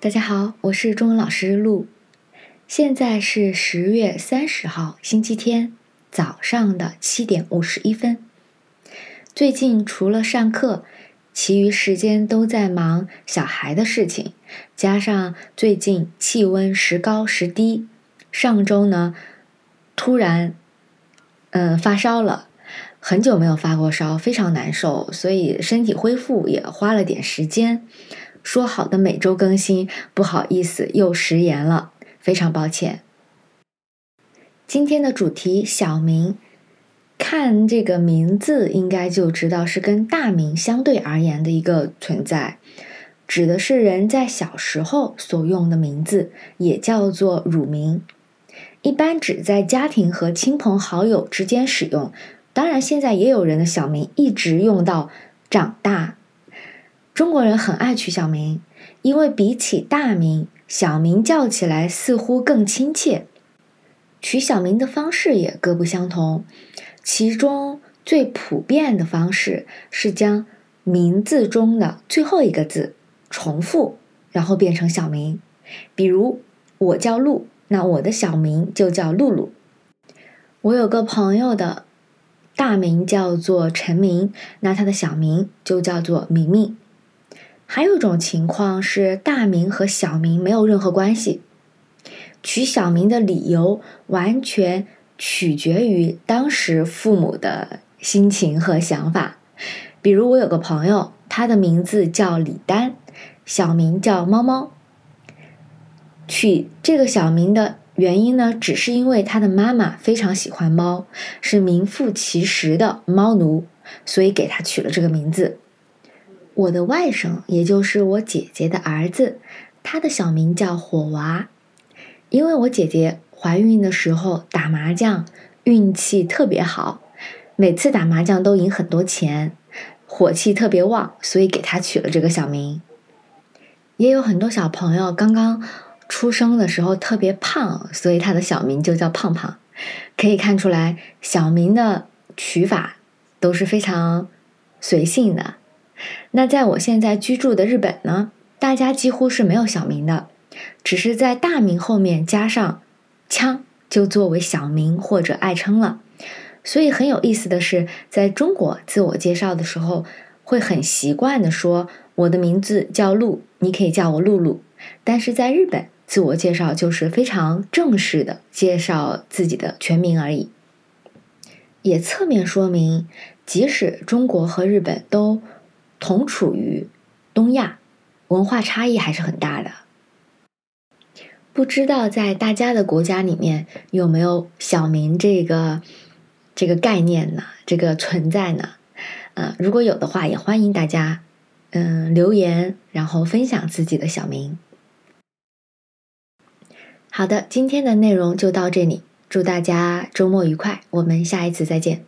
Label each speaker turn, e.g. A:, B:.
A: 大家好，我是中文老师陆。现在是十月三十号星期天早上的七点五十一分。最近除了上课，其余时间都在忙小孩的事情，加上最近气温时高时低，上周呢突然嗯发烧了，很久没有发过烧，非常难受，所以身体恢复也花了点时间。说好的每周更新，不好意思又食言了，非常抱歉。今天的主题小明，看这个名字应该就知道是跟大名相对而言的一个存在，指的是人在小时候所用的名字，也叫做乳名，一般指在家庭和亲朋好友之间使用。当然，现在也有人的小名一直用到长大。中国人很爱取小名，因为比起大名，小名叫起来似乎更亲切。取小名的方式也各不相同，其中最普遍的方式是将名字中的最后一个字重复，然后变成小名。比如我叫露，那我的小名就叫露露。我有个朋友的大名叫做陈明，那他的小名就叫做明明。还有一种情况是，大名和小名没有任何关系，取小名的理由完全取决于当时父母的心情和想法。比如，我有个朋友，他的名字叫李丹，小名叫猫猫。取这个小名的原因呢，只是因为他的妈妈非常喜欢猫，是名副其实的猫奴，所以给他取了这个名字。我的外甥，也就是我姐姐的儿子，他的小名叫火娃，因为我姐姐怀孕的时候打麻将运气特别好，每次打麻将都赢很多钱，火气特别旺，所以给他取了这个小名。也有很多小朋友刚刚出生的时候特别胖，所以他的小名就叫胖胖。可以看出来，小名的取法都是非常随性的。那在我现在居住的日本呢，大家几乎是没有小名的，只是在大名后面加上“枪”就作为小名或者爱称了。所以很有意思的是，在中国自我介绍的时候，会很习惯的说我的名字叫露，你可以叫我露露。但是在日本，自我介绍就是非常正式的介绍自己的全名而已，也侧面说明，即使中国和日本都。同处于东亚，文化差异还是很大的。不知道在大家的国家里面有没有小名这个这个概念呢？这个存在呢？呃，如果有的话，也欢迎大家嗯留言，然后分享自己的小名。好的，今天的内容就到这里，祝大家周末愉快，我们下一次再见。